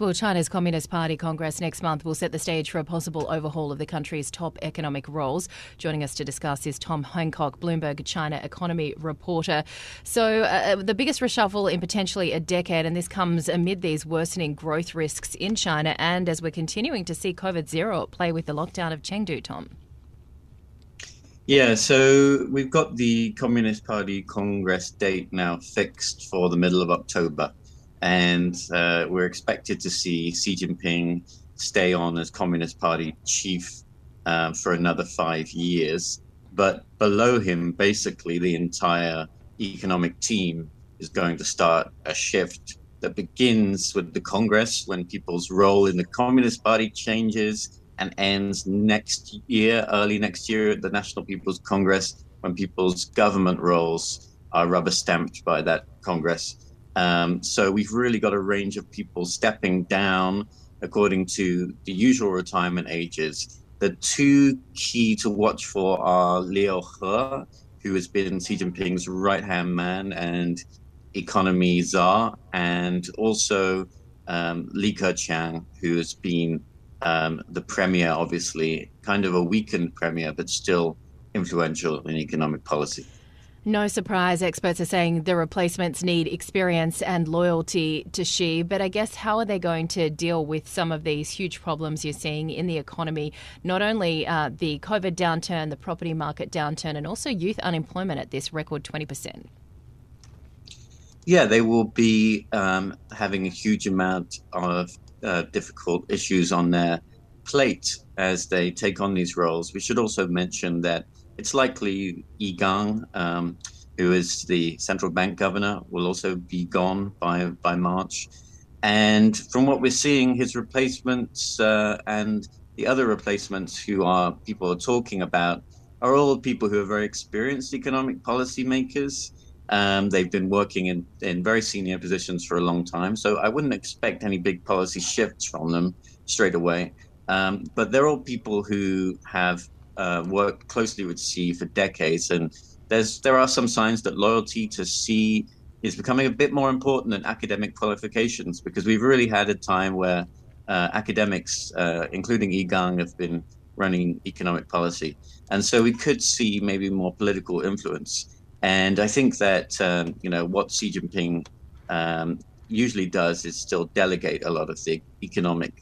Well, China's Communist Party Congress next month will set the stage for a possible overhaul of the country's top economic roles. Joining us to discuss is Tom Hancock, Bloomberg China economy reporter. So, uh, the biggest reshuffle in potentially a decade, and this comes amid these worsening growth risks in China and as we're continuing to see COVID zero at play with the lockdown of Chengdu, Tom. Yeah, so we've got the Communist Party Congress date now fixed for the middle of October and uh, we're expected to see Xi Jinping stay on as Communist Party chief uh, for another five years. But below him, basically, the entire economic team is going to start a shift that begins with the Congress when people's role in the Communist Party changes and ends next year, early next year at the National People's Congress, when people's government roles are rubber stamped by that Congress. Um, so we've really got a range of people stepping down according to the usual retirement ages. The two key to watch for are Liu He, who has been Xi Jinping's right hand man and economy czar, and also um, Li Keqiang, who has been um, the premier, obviously, kind of a weakened premier, but still influential in economic policy. No surprise, experts are saying the replacements need experience and loyalty to Xi. But I guess how are they going to deal with some of these huge problems you're seeing in the economy? Not only uh, the COVID downturn, the property market downturn, and also youth unemployment at this record 20%. Yeah, they will be um, having a huge amount of uh, difficult issues on their plate as they take on these roles. We should also mention that it's likely Yi Gang, um, who is the central bank governor, will also be gone by by March. And from what we're seeing, his replacements uh, and the other replacements who are people are talking about are all people who are very experienced economic policymakers. Um, they've been working in, in very senior positions for a long time, so I wouldn't expect any big policy shifts from them straight away. Um, but they're all people who have uh, worked closely with Xi for decades, and there's there are some signs that loyalty to Xi is becoming a bit more important than academic qualifications because we've really had a time where uh, academics, uh, including Yi Gang, have been running economic policy, and so we could see maybe more political influence. And I think that um, you know what Xi Jinping um, usually does is still delegate a lot of the economic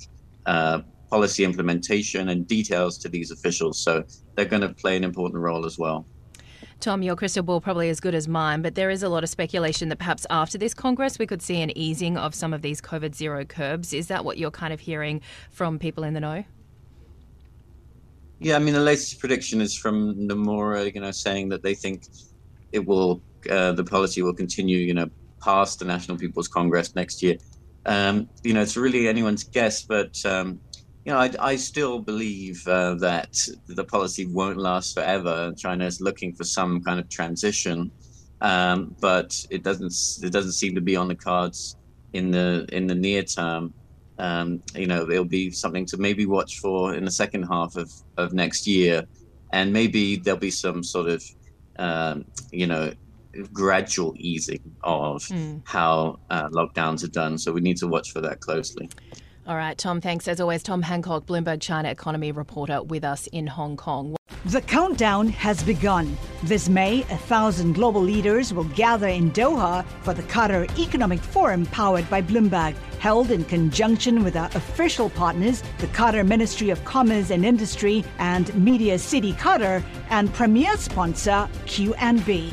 uh, policy implementation and details to these officials. So they're going to play an important role as well. Tom, your crystal ball probably as good as mine, but there is a lot of speculation that perhaps after this Congress we could see an easing of some of these COVID zero curbs. Is that what you're kind of hearing from people in the know? Yeah, I mean the latest prediction is from Nomura, you know, saying that they think it will, uh, the policy will continue, you know, past the National People's Congress next year. Um, you know, it's really anyone's guess, but um, you know, I, I still believe uh, that the policy won't last forever. China is looking for some kind of transition, um, but it doesn't it doesn't seem to be on the cards in the in the near term. Um, you know, it'll be something to maybe watch for in the second half of, of next year, and maybe there'll be some sort of um, you know gradual easing of mm. how uh, lockdowns are done. So we need to watch for that closely. All right, Tom, thanks. As always, Tom Hancock, Bloomberg China economy reporter with us in Hong Kong. The countdown has begun. This May, a thousand global leaders will gather in Doha for the Qatar Economic Forum powered by Bloomberg, held in conjunction with our official partners, the Qatar Ministry of Commerce and Industry and Media City Qatar, and premier sponsor QNB.